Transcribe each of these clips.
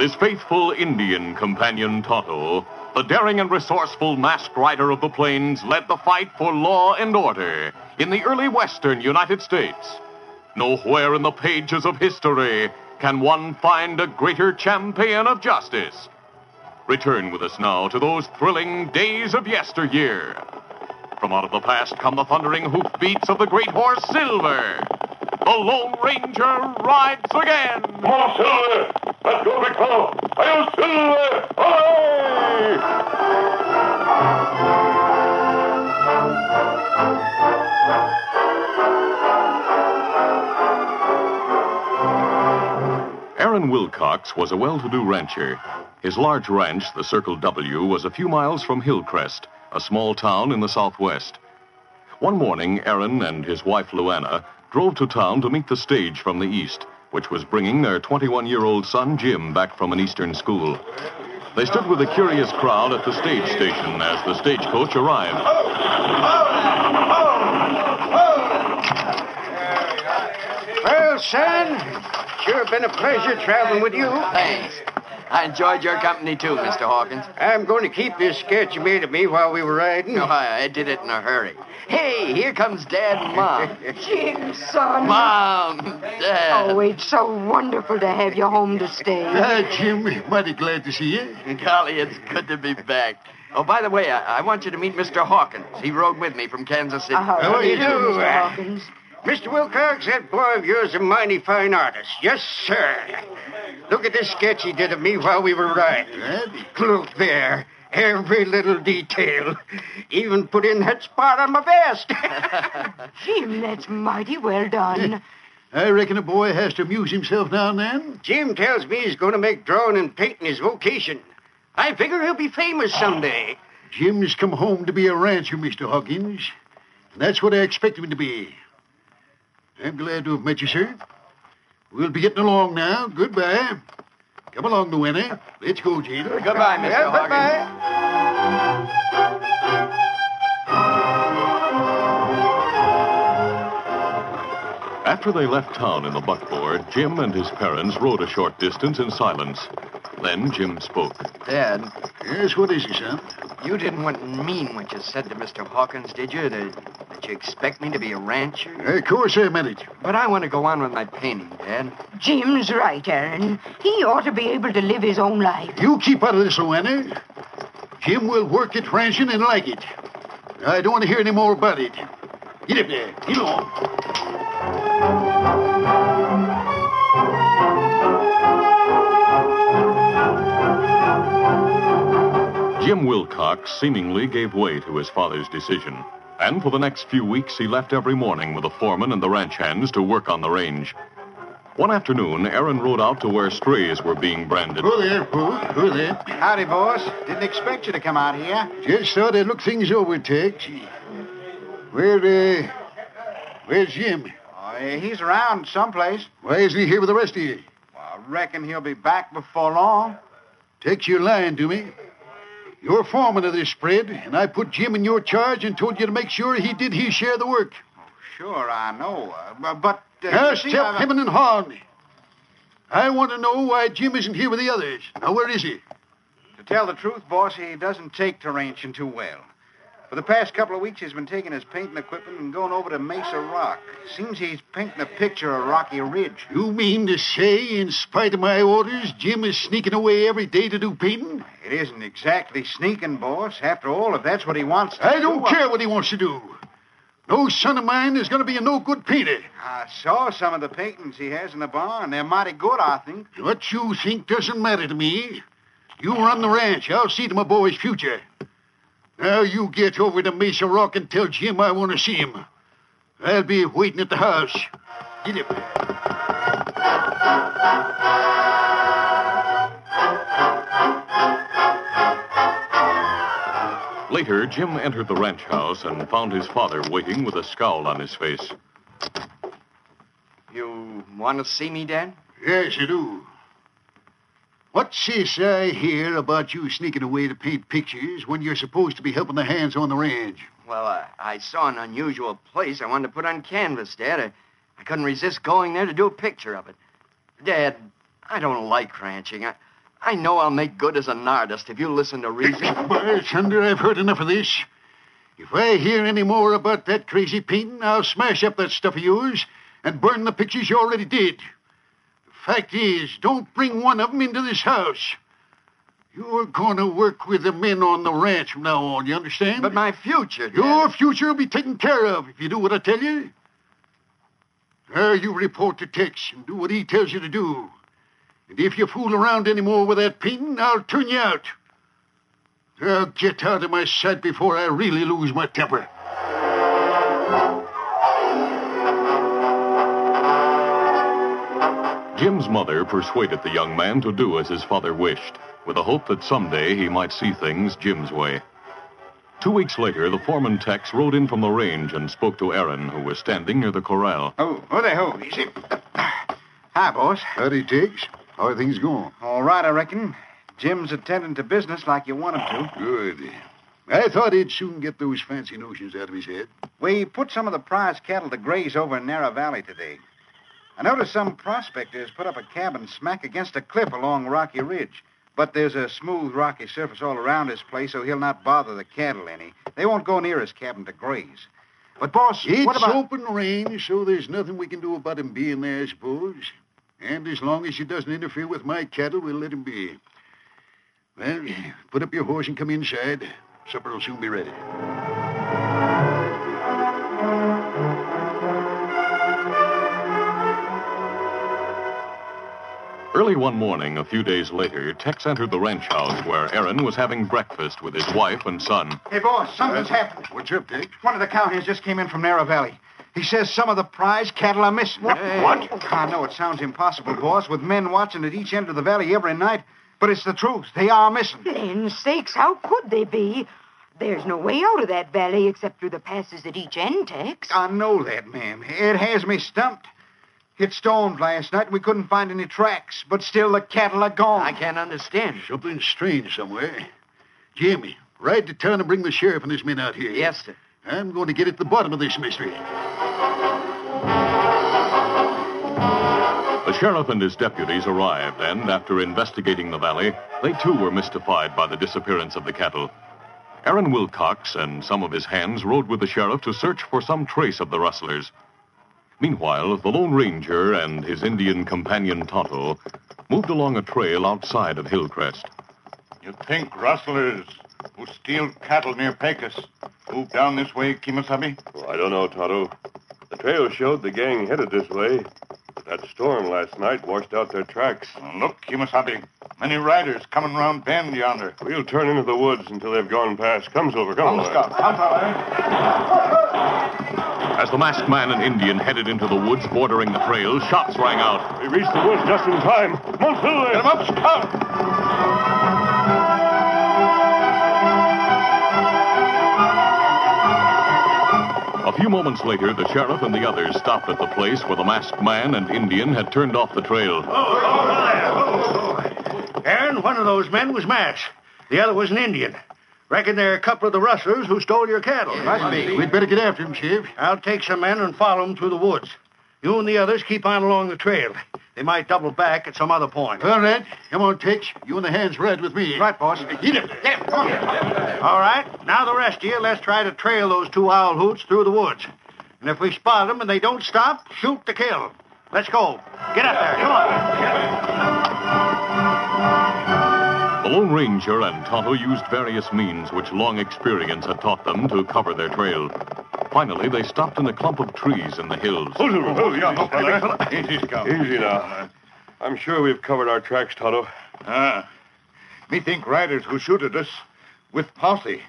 His faithful Indian companion Tonto, the daring and resourceful masked rider of the plains led the fight for law and order in the early western United States. Nowhere in the pages of history can one find a greater champion of justice. Return with us now to those thrilling days of yesteryear. From out of the past come the thundering hoofbeats of the great horse Silver. The Lone Ranger rides again. Come on, Silver! Let's go, big fellow! Hi-yo, Silver! Away! Aaron Wilcox was a well to do rancher. His large ranch, the Circle W, was a few miles from Hillcrest, a small town in the southwest. One morning, Aaron and his wife Luana drove to town to meet the stage from the east, which was bringing their 21 year old son Jim back from an eastern school. They stood with a curious crowd at the stage station as the stagecoach arrived. Well, son, sure been a pleasure traveling with you. Thanks. I enjoyed your company too, Mr. Hawkins. I'm going to keep this sketch you made of me while we were riding. No, I, I did it in a hurry. Hey, here comes Dad and Mom. Jim, son. Mom, Dad. Oh, it's so wonderful to have you home to stay. Ah, Jim, mighty glad to see you. Golly, it's good to be back. Oh, by the way, I, I want you to meet Mr. Hawkins. He rode with me from Kansas City. Uh, how How do do you you do, do, Mr. uh, Hawkins? Mr. Wilcox, that boy of yours is a mighty fine artist. Yes, sir. Look at this sketch he did of me while we were riding. Look there. Every little detail. Even put in that spot on my vest. Jim, that's mighty well done. I reckon a boy has to amuse himself now and then. Jim tells me he's going to make drawing and painting his vocation. I figure he'll be famous someday. Jim's come home to be a rancher, Mr. Hawkins. And that's what I expect him to be. I'm glad to have met you, sir. We'll be getting along now. Goodbye. Come along, Luana. Let's go, Jim. Goodbye, Mr. Well, Hawkins. bye-bye. After they left town in the buckboard, Jim and his parents rode a short distance in silence. Then Jim spoke. Dad, Yes, what is it, son? you didn't want mean what you said to Mr. Hawkins, did you? That, that you expect me to be a rancher? Of course I meant it. But I want to go on with my painting, Dad. Jim's right, Aaron. He ought to be able to live his own life. You keep out of this, Luana. Jim will work at ranching and like it. I don't want to hear any more about it. Get up there. Get on. Jim Wilcox seemingly gave way to his father's decision. And for the next few weeks, he left every morning with the foreman and the ranch hands to work on the range. One afternoon, Aaron rode out to where strays were being branded. Who there, Pooh? Who there? Howdy, boss. Didn't expect you to come out here. Just thought I'd look things over, Tex. Where, uh, where's Jim? Oh, he's around someplace. Why isn't he here with the rest of you? Well, I reckon he'll be back before long. Tex, you're lying to me. You're foreman of this spread, and I put Jim in your charge and told you to make sure he did his share of the work. Oh, sure, I know. Uh, but. Uh, you see, step him and Horn. I want to know why Jim isn't here with the others. Now, where is he? To tell the truth, boss, he doesn't take to ranching too well. For the past couple of weeks, he's been taking his painting equipment and going over to Mesa Rock. Seems he's painting a picture of Rocky Ridge. You mean to say, in spite of my orders, Jim is sneaking away every day to do painting? It isn't exactly sneaking, boss. After all, if that's what he wants to I do, don't uh, care what he wants to do. No son of mine is going to be a no good painter. I saw some of the paintings he has in the barn. They're mighty good, I think. What you think doesn't matter to me. You run the ranch. I'll see to my boy's future. Now you get over to Mesa Rock and tell Jim I want to see him. I'll be waiting at the house. Get up. Later, Jim entered the ranch house and found his father waiting with a scowl on his face. You want to see me, Dad? Yes, you do. What's this I hear about you sneaking away to paint pictures when you're supposed to be helping the hands on the ranch? Well, I, I saw an unusual place I wanted to put on canvas, Dad. I, I couldn't resist going there to do a picture of it. Dad, I don't like ranching. I, I know I'll make good as an artist if you listen to reason. By thunder, I've heard enough of this. If I hear any more about that crazy painting, I'll smash up that stuff of yours and burn the pictures you already did. Fact is, don't bring one of them into this house. You're going to work with the men on the ranch from now on, you understand? But my future, Dad. Your future will be taken care of if you do what I tell you. Now, you report to Tex and do what he tells you to do. And if you fool around any more with that painting, I'll turn you out. Now, get out of my sight before I really lose my temper. Jim's mother persuaded the young man to do as his father wished, with the hope that someday he might see things Jim's way. Two weeks later, the foreman Tex rode in from the range and spoke to Aaron, who was standing near the corral. Oh, oh, there, oh, easy. Hi, boss. Howdy, Tex. How are things going? All right, I reckon. Jim's attending to business like you want him to. Good. I thought he'd soon get those fancy notions out of his head. We put some of the prize cattle to graze over in Narrow Valley today. I noticed some prospectors put up a cabin smack against a cliff along Rocky Ridge. But there's a smooth, rocky surface all around this place, so he'll not bother the cattle any. They won't go near his cabin to graze. But, boss, It's what about... open range, so there's nothing we can do about him being there, I suppose. And as long as he doesn't interfere with my cattle, we'll let him be. Well, put up your horse and come inside. Supper will soon be ready. Early one morning, a few days later, Tex entered the ranch house where Aaron was having breakfast with his wife and son. Hey, boss, something's uh, happened. What's up, Tex? One of the cowhands just came in from Narrow Valley. He says some of the prize cattle are missing. What? What? I know it sounds impossible, boss, with men watching at each end of the valley every night, but it's the truth. They are missing. Land sakes, how could they be? There's no way out of that valley except through the passes at each end, Tex. I know that, ma'am. It has me stumped. It stormed last night and we couldn't find any tracks, but still the cattle are gone. I can't understand. Something strange somewhere. Jamie, ride to town and bring the sheriff and his men out here. Yes, sir. I'm going to get at the bottom of this mystery. The sheriff and his deputies arrived, and after investigating the valley, they too were mystified by the disappearance of the cattle. Aaron Wilcox and some of his hands rode with the sheriff to search for some trace of the rustlers. Meanwhile, the Lone Ranger and his Indian companion Tonto moved along a trail outside of Hillcrest. You think rustlers who steal cattle near Pecos. Move down this way, Kemo Sabe. Oh, I don't know, Tonto. The trail showed the gang headed this way. But that storm last night washed out their tracks. Look, Kemo Sabe. Many riders coming round bend yonder. We'll turn into the woods until they've gone past. Come, Silver, come. Come, Scout. Come, As the masked man and Indian headed into the woods bordering the trail, shots rang out. We reached the woods just in time. Come on, Silver. Get him up, Scout. A few moments later, the sheriff and the others stopped at the place where the masked man and Indian had turned off the trail. Oh, oh, oh, oh Aaron, one of those men was masked. The other was an Indian. Reckon they're a couple of the rustlers who stole your cattle. Must be. We'd better get after him, Chief. I'll take some men and follow them through the woods. You and the others keep on along the trail. They might double back at some other point. All right. Come on, Tex. You and the hands ride with me. Right, boss. Get him. Get him. Come on. All right. Now the rest of you, let's try to trail those two owl hoots through the woods. And if we spot them and they don't stop, shoot to kill. Let's go. Get up there. Come on. Lone Ranger and Tonto used various means which long experience had taught them to cover their trail. Finally, they stopped in a clump of trees in the hills. Silver. Yeah, up, fella. Easy, now. I'm sure we've covered our tracks, Tonto. Ah. Me think riders who shoot at us with posse.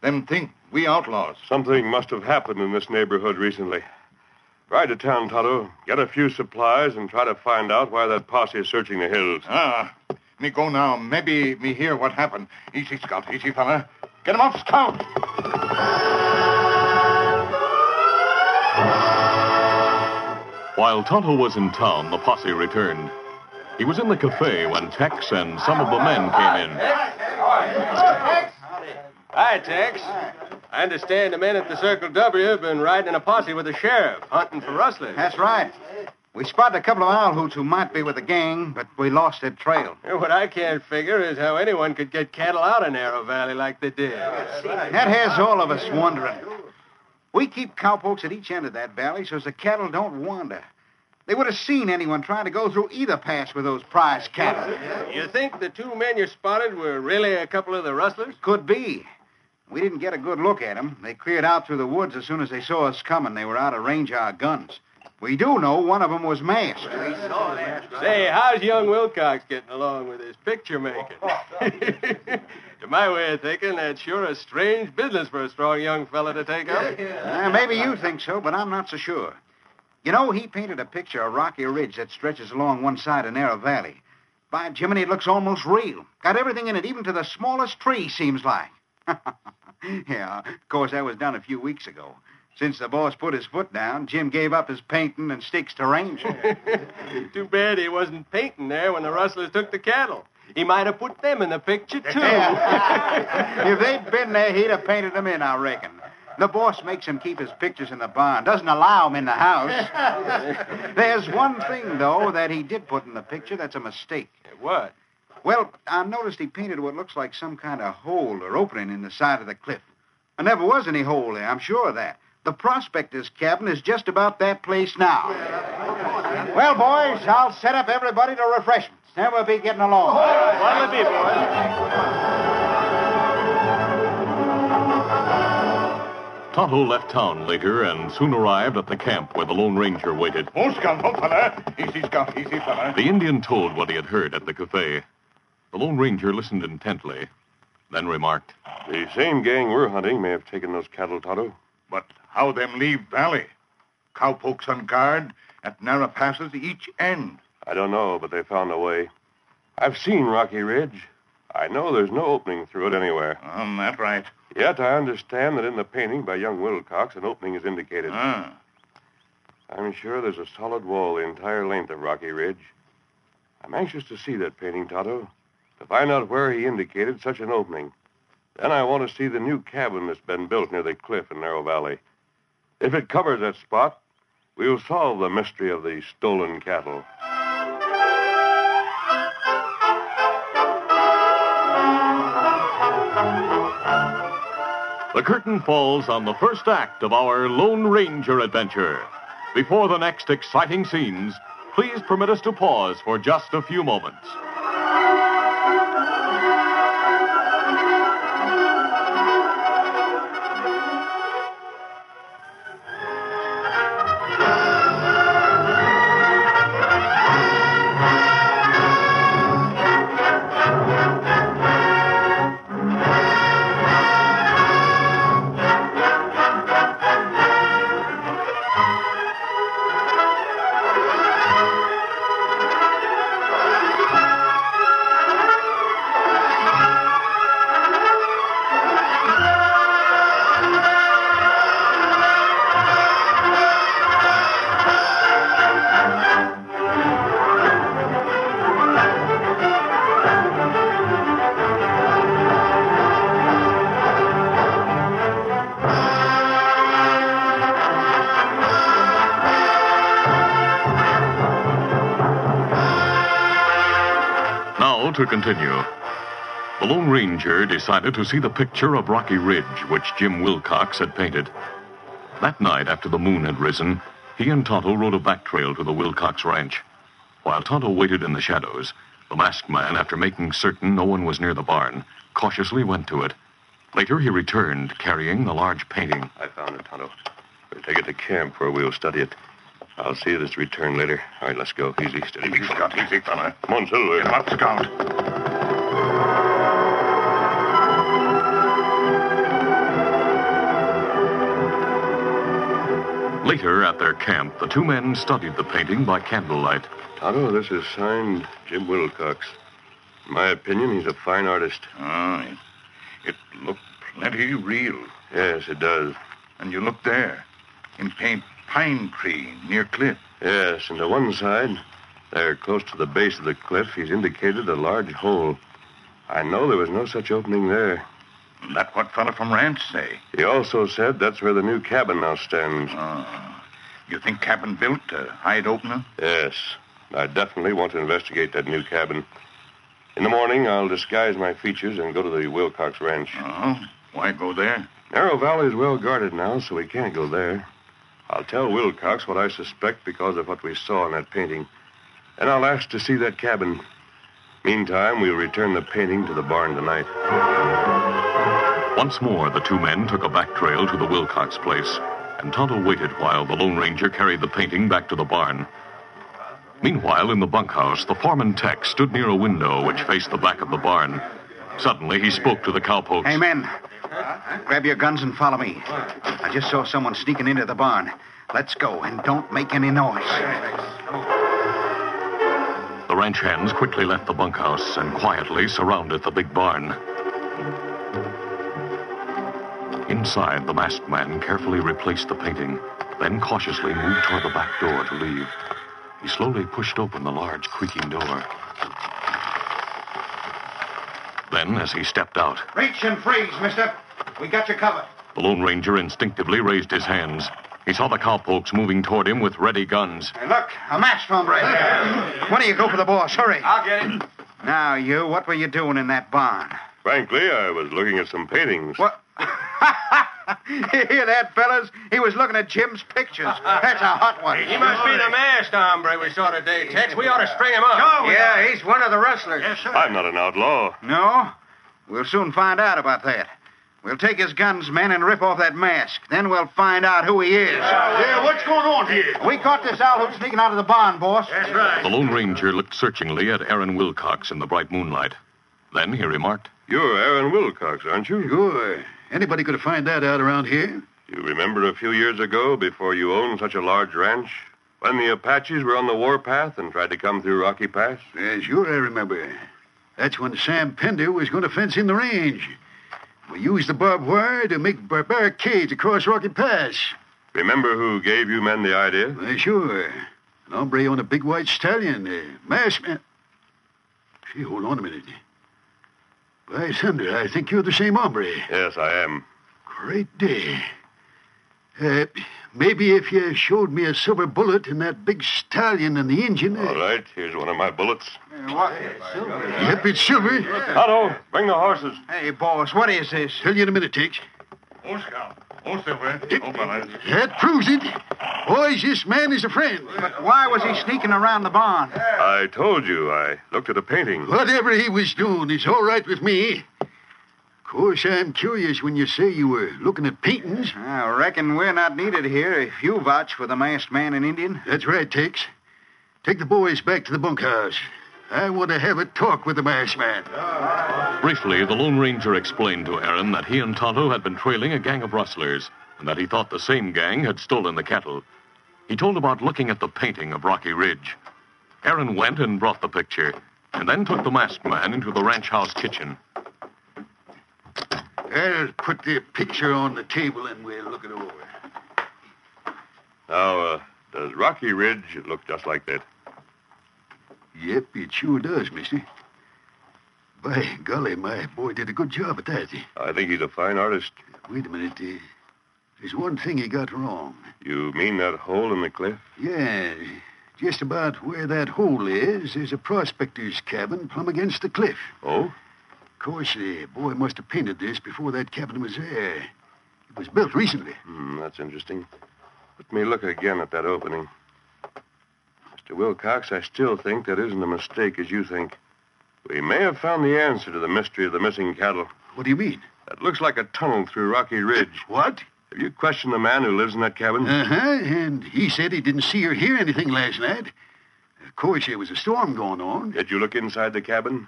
Them think we outlaws. Something must have happened in this neighborhood recently. Ride to town, Tonto. Get a few supplies and try to find out why that posse is searching the hills. Ah. Me go now. Maybe me hear what happened. Easy, Scout. Easy, fella. Get him up, Scout. While Tonto was in town, the posse returned. He was in the cafe when Tex and some of the men came in. Tex? Hi, Tex. I understand the men at the Circle W have been riding in a posse with the sheriff, hunting for rustlers. That's right. We spotted a couple of owl hoots who might be with the gang, but we lost their trail. What I can't figure is how anyone could get cattle out of Narrow Valley like they did. That has all of us wondering. We keep cowpokes at each end of that valley so as the cattle don't wander. They would have seen anyone trying to go through either pass with those prize cattle. You think the two men you spotted were really a couple of the rustlers? Could be. We didn't get a good look at them. They cleared out through the woods as soon as they saw us coming. They were out of range of our guns. We do know one of them was masked. Say, how's young Wilcox getting along with his picture making? to my way of thinking, that's sure a strange business for a strong young fella to take up. Uh, maybe you think so, but I'm not so sure. You know, he painted a picture of Rocky Ridge that stretches along one side of Narrow Valley. By Jiminy, it looks almost real. Got everything in it, even to the smallest tree, seems like. yeah, of course, that was done a few weeks ago. Since the boss put his foot down, Jim gave up his painting and sticks to ranging. Too bad he wasn't painting there when the rustlers took the cattle. He might have put them in the picture, too. if they'd been there, he'd have painted them in, I reckon. The boss makes him keep his pictures in the barn, doesn't allow him in the house. There's one thing, though, that he did put in the picture that's a mistake. What? Well, I noticed he painted what looks like some kind of hole or opening in the side of the cliff. There never was any hole there, I'm sure of that. The prospector's cabin is just about that place now. Well, boys, I'll set up everybody to refreshments. Then we'll be getting along. What'll it be, boys? Tonto left town later and soon arrived at the camp where the Lone Ranger waited. Oh, Scout, oh, fella. Easy, Scout. Easy, fella. The Indian told what he had heard at the cafe. The Lone Ranger listened intently, then remarked, The same gang we're hunting may have taken those cattle, Tonto. But how them leave valley? Cowpokes on guard at narrow passes each end. I don't know, but they found a way. I've seen Rocky Ridge. I know there's no opening through it anywhere. Um, that right. Yet I understand that in the painting by young Wilcox, an opening is indicated. Ah. I'm sure there's a solid wall the entire length of Rocky Ridge. I'm anxious to see that painting, Tonto, to find out where he indicated such an opening. Then I want to see the new cabin that's been built near the cliff in Narrow Valley. If it covers that spot, we'll solve the mystery of the stolen cattle. The curtain falls on the first act of our Lone Ranger adventure. Before the next exciting scenes, please permit us to pause for just a few moments. To continue. The Lone Ranger decided to see the picture of Rocky Ridge, which Jim Wilcox had painted. That night, after the moon had risen, he and Tonto rode a back trail to the Wilcox ranch. While Tonto waited in the shadows, the masked man, after making certain no one was near the barn, cautiously went to it. Later, he returned, carrying the large painting. I found it, Tonto. We'll take it to camp where we'll study it. I'll see that it's returned later. All right, let's go. Easy, steady, big fella. Scout, easy, fella. Come on, Silver. Get him up, Scout. Later, at their camp, the two men studied the painting by candlelight. Tonto, this is signed Jim Wilcox. In my opinion, he's a fine artist. Oh, it, it looked plenty real. Yes, it does. And you look there, in paint pine tree near cliff. Yes, and to one side, there close to the base of the cliff, he's indicated a large hole. I know there was no such opening there. That what fella from ranch say? He also said that's where the new cabin now stands. Oh. You think cabin built to hide opener? Yes, I definitely want to investigate that new cabin. In the morning, I'll disguise my features and go to the Wilcox Ranch. Oh, why go there? Narrow Valley is well guarded now, so we can't go there. I'll tell Wilcox what I suspect because of what we saw in that painting. And I'll ask to see that cabin. Meantime, we'll return the painting to the barn tonight. Once more, the two men took a back trail to the Wilcox place, and Tonto waited while the Lone Ranger carried the painting back to the barn. Meanwhile, in the bunkhouse, the foreman Tex stood near a window which faced the back of the barn. Suddenly, he spoke to the cowpokes. Hey, men. Grab your guns and follow me. I just saw someone sneaking into the barn. Let's go, and don't make any noise. The ranch hands quickly left the bunkhouse and quietly surrounded the big barn. Inside, the masked man carefully replaced the painting, then cautiously moved toward the back door to leave. He slowly pushed open the large creaking door. Then, as he stepped out, Reach and freeze, mister. We got you covered. The Lone Ranger instinctively raised his hands. He saw the cowpokes moving toward him with ready guns. Hey, look, a masked hombre. Why don't you go for the boss? Hurry. I'll get it. Now, you, what were you doing in that barn? Frankly, I was looking at some paintings. What? you hear that, fellas? He was looking at Jim's pictures. That's a hot one. He must be the masked hombre we saw today, Tex. We ought to string him up. yeah, he's one of the rustlers. Yes, sir. I'm not an outlaw. No? We'll soon find out about that. We'll take his guns, men, and rip off that mask. Then we'll find out who he is. Yeah, what's going on here? We caught this owl who's sneaking out of the barn, boss. That's right. The Lone Ranger looked searchingly at Aaron Wilcox in the bright moonlight. Then he remarked, You're Aaron Wilcox, aren't you? Sure. Anybody could have found that out around here. You remember a few years ago, before you owned such a large ranch, when the Apaches were on the warpath and tried to come through Rocky Pass? Yeah, sure I remember. That's when Sam Pender was going to fence in the range. We used the barbed wire to make bar- barricades across Rocky Pass. Remember who gave you men the idea? Uh, sure. An hombre on a big white stallion, a masked man. Gee, hold on a minute. By thunder, I think you're the same hombre. Yes, I am. Great day. Uh, maybe if you showed me a silver bullet and that big stallion and the engine. uh, All right, here's one of my bullets. Yep, it's silver. Tonto, bring the horses. Hey, boss, what is this? Tell you in a minute, Tex. Oh, Scout. Oh, Silver. Oh. That proves it. Boys, this man is a friend. But why was he sneaking around the barn? I told you, I looked at a painting. Whatever he was doing is all right with me. Of course, I'm curious when you say you were looking at paintings. I reckon we're not needed here if you vouch for the masked man and Indian. That's right, Tex. Take the boys back to the bunkhouse. I want to have a talk with the masked man. Briefly, the Lone Ranger explained to Aaron that he and Tonto had been trailing a gang of rustlers, and that he thought the same gang had stolen the cattle. He told about looking at the painting of Rocky Ridge. Aaron went and brought the picture, and then took the masked man into the ranch house kitchen. I'll put the picture on the table and we'll look it over. Now, uh, does Rocky Ridge look just like that? Yep, it sure does, mister. By golly, my boy did a good job at that. I think he's a fine artist. Wait a minute. Uh, there's one thing he got wrong. You mean that hole in the cliff? Yeah, Just about where that hole is, there's a prospector's cabin plumb against the cliff. Oh? Of course, the boy must have painted this before that cabin was there. It was built recently. Hmm, that's interesting. Let me look again at that opening. Mr. Wilcox, I still think that isn't a mistake as you think. We may have found the answer to the mystery of the missing cattle. What do you mean? That looks like a tunnel through Rocky Ridge. What? Have you questioned the man who lives in that cabin? Uh huh. And he said he didn't see or hear anything last night. Of course, there was a storm going on. Did you look inside the cabin?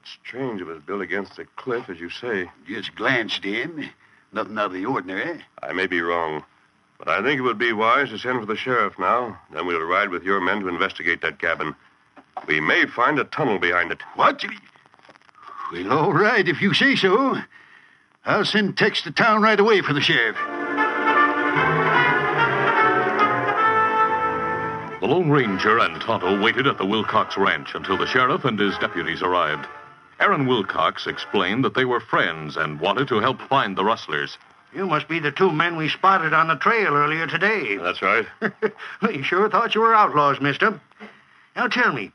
It's strange it was built against the cliff, as you say. Just glanced in. Nothing out of the ordinary. I may be wrong, but I think it would be wise to send for the sheriff now. Then we'll ride with your men to investigate that cabin. We may find a tunnel behind it. What? Well, all right, if you say so. I'll send Tex to town right away for the sheriff. The Lone Ranger and Tonto waited at the Wilcox Ranch until the sheriff and his deputies arrived. Aaron Wilcox explained that they were friends and wanted to help find the rustlers. You must be the two men we spotted on the trail earlier today. That's right. we sure thought you were outlaws, mister. Now tell me,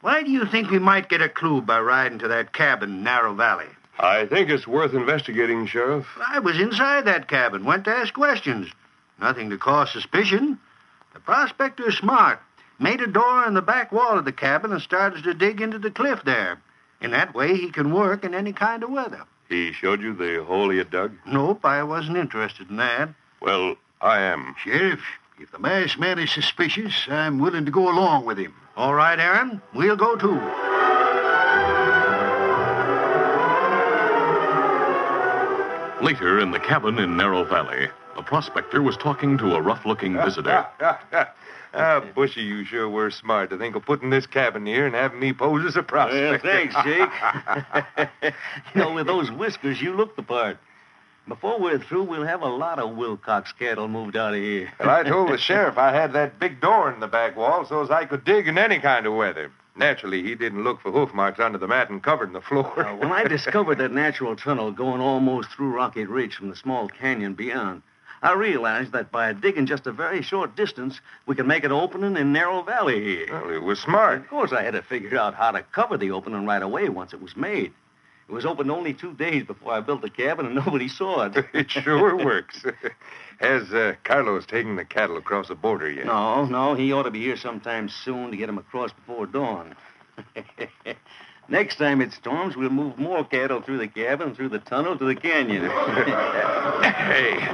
why do you think we might get a clue by riding to that cabin in Narrow Valley? I think it's worth investigating, Sheriff. I was inside that cabin, went to ask questions. Nothing to cause suspicion. The prospector's smart. Made a door in the back wall of the cabin and started to dig into the cliff there. In that way, he can work in any kind of weather. He showed you the hole he had dug? Nope, I wasn't interested in that. Well, I am. Sheriff, if the masked man is suspicious, I'm willing to go along with him. All right, Aaron, we'll go too. Later, in the cabin in Narrow Valley, the prospector was talking to a rough looking visitor. Ah, Bushy, you sure were smart to think of putting this cabin here and having me pose as a prospector. thanks, Jake. you know, with those whiskers, you look the part. Before we're through, we'll have a lot of Wilcox cattle moved out of here. Well, I told the sheriff I had that big door in the back wall so as I could dig in any kind of weather. Naturally, he didn't look for hoof marks under the mat and covered the floor. Now, when I discovered that natural tunnel going almost through Rocky Ridge from the small canyon beyond, I realized that by digging just a very short distance, we could make an opening in Narrow Valley here. Well, it was smart. Of course, I had to figure out how to cover the opening right away once it was made. It was opened only two days before I built the cabin, and nobody saw it. it sure works. Has uh, Carlos taken the cattle across the border yet? No, no, he ought to be here sometime soon to get him across before dawn. Next time it storms, we'll move more cattle through the cabin, through the tunnel to the canyon. hey,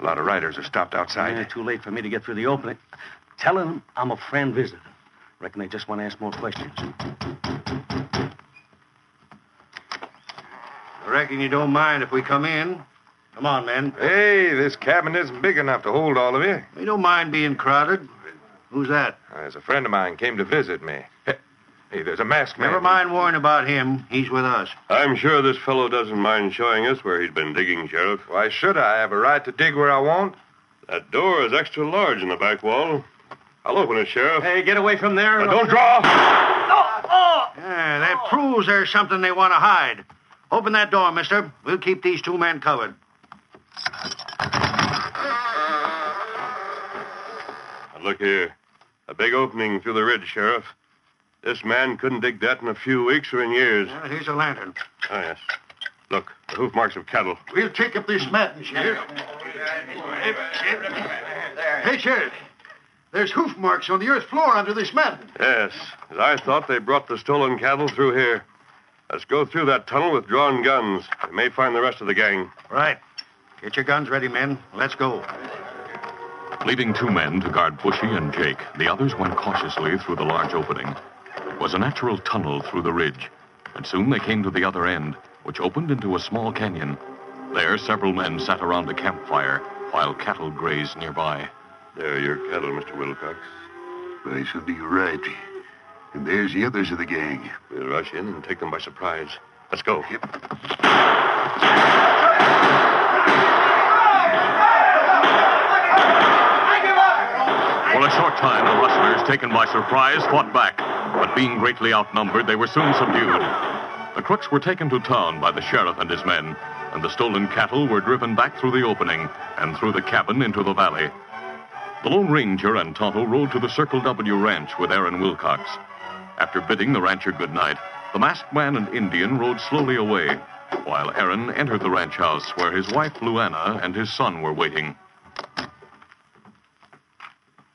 a lot of riders are stopped outside. Yeah, too late for me to get through the opening. Tell them I'm a friend visitor. Reckon they just want to ask more questions. I reckon you don't mind if we come in. Come on, men. Hey, this cabin isn't big enough to hold all of you. We don't mind being crowded. Who's that? There's a friend of mine came to visit me. Hey, there's a masked man. Never mind worrying about him. He's with us. I'm sure this fellow doesn't mind showing us where he's been digging, Sheriff. Why should I? I have a right to dig where I want. That door is extra large in the back wall. I'll open it, Sheriff. Hey, get away from there. Now, don't draw. Oh, oh. Yeah, that proves there's something they want to hide. Open that door, mister. We'll keep these two men covered. Now, look here. A big opening through the ridge, Sheriff. This man couldn't dig that in a few weeks or in years. Yeah, here's a lantern. Oh, yes. Look, the hoof marks of cattle. We'll take up this matting, Sheriff. Hey, Sheriff. There's hoof marks on the earth floor under this matting. Yes. As I thought, they brought the stolen cattle through here. Let's go through that tunnel with drawn guns. We may find the rest of the gang. Right. Get your guns ready, men. Let's go. Leaving two men to guard Bushy and Jake, the others went cautiously through the large opening. It was a natural tunnel through the ridge, and soon they came to the other end, which opened into a small canyon. There, several men sat around a campfire while cattle grazed nearby. There are your cattle, Mr. Wilcox. I should be right. And there's the others of the gang. We'll rush in and take them by surprise. Let's go. Yep. For a short time, the rustlers, taken by surprise, fought back. But being greatly outnumbered, they were soon subdued. The crooks were taken to town by the sheriff and his men, and the stolen cattle were driven back through the opening and through the cabin into the valley. The Lone Ranger and Tonto rode to the Circle W ranch with Aaron Wilcox. After bidding the rancher good night, the masked man and Indian rode slowly away, while Aaron entered the ranch house where his wife Luana and his son were waiting.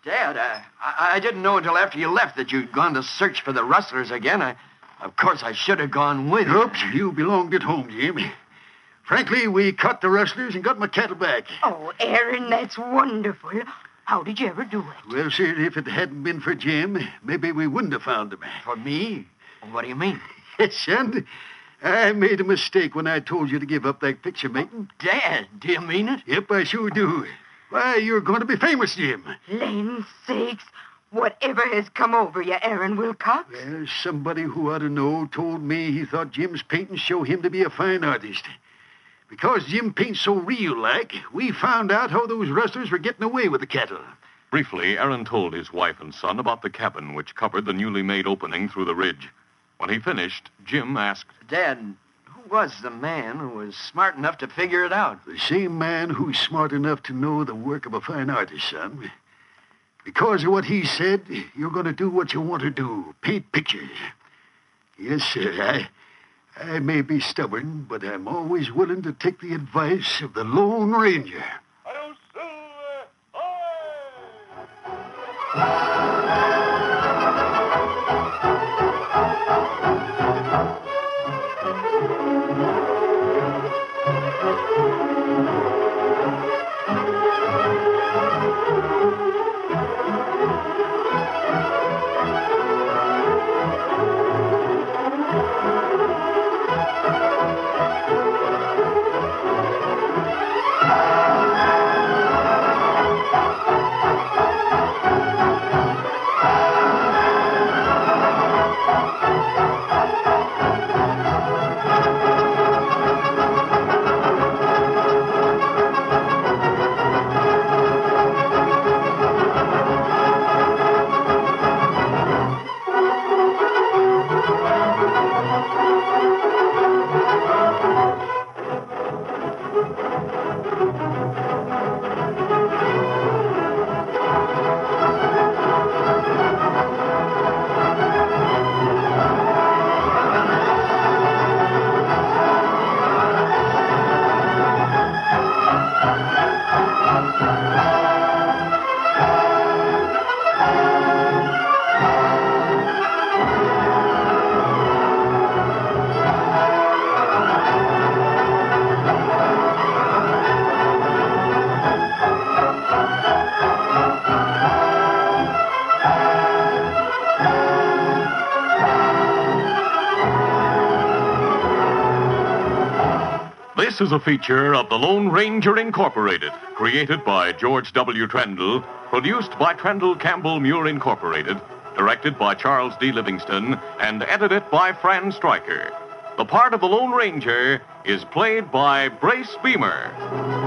Dad, I, I didn't know until after you left that you'd gone to search for the rustlers again. I, of course, I should have gone with you. Oops, you belonged at home, Jim. Frankly, we caught the rustlers and got my cattle back. Oh, Aaron, that's wonderful. How did you ever do it? Well, sir, if it hadn't been for Jim, maybe we wouldn't have found them. For me? What do you mean? Yes, son. I made a mistake when I told you to give up that picture making. Dad, do you mean it? Yep, I sure do. Why, you're going to be famous, Jim. Land sakes, whatever has come over you, Aaron Wilcox? Well, somebody who ought to know told me he thought Jim's paintings show him to be a fine artist. Because Jim paints so real like, we found out how those rustlers were getting away with the cattle. Briefly, Aaron told his wife and son about the cabin which covered the newly made opening through the ridge. When he finished, Jim asked, Dad, who was the man who was smart enough to figure it out? The same man who's smart enough to know the work of a fine artist, son. Because of what he said, you're going to do what you want to do paint pictures. Yes, sir. I, I may be stubborn, but I'm always willing to take the advice of the Lone Ranger. Uh, oh! Is a feature of the Lone Ranger Incorporated, created by George W. Trendle, produced by Trendle Campbell Muir Incorporated, directed by Charles D. Livingston, and edited by Fran Stryker. The part of the Lone Ranger is played by Brace Beemer.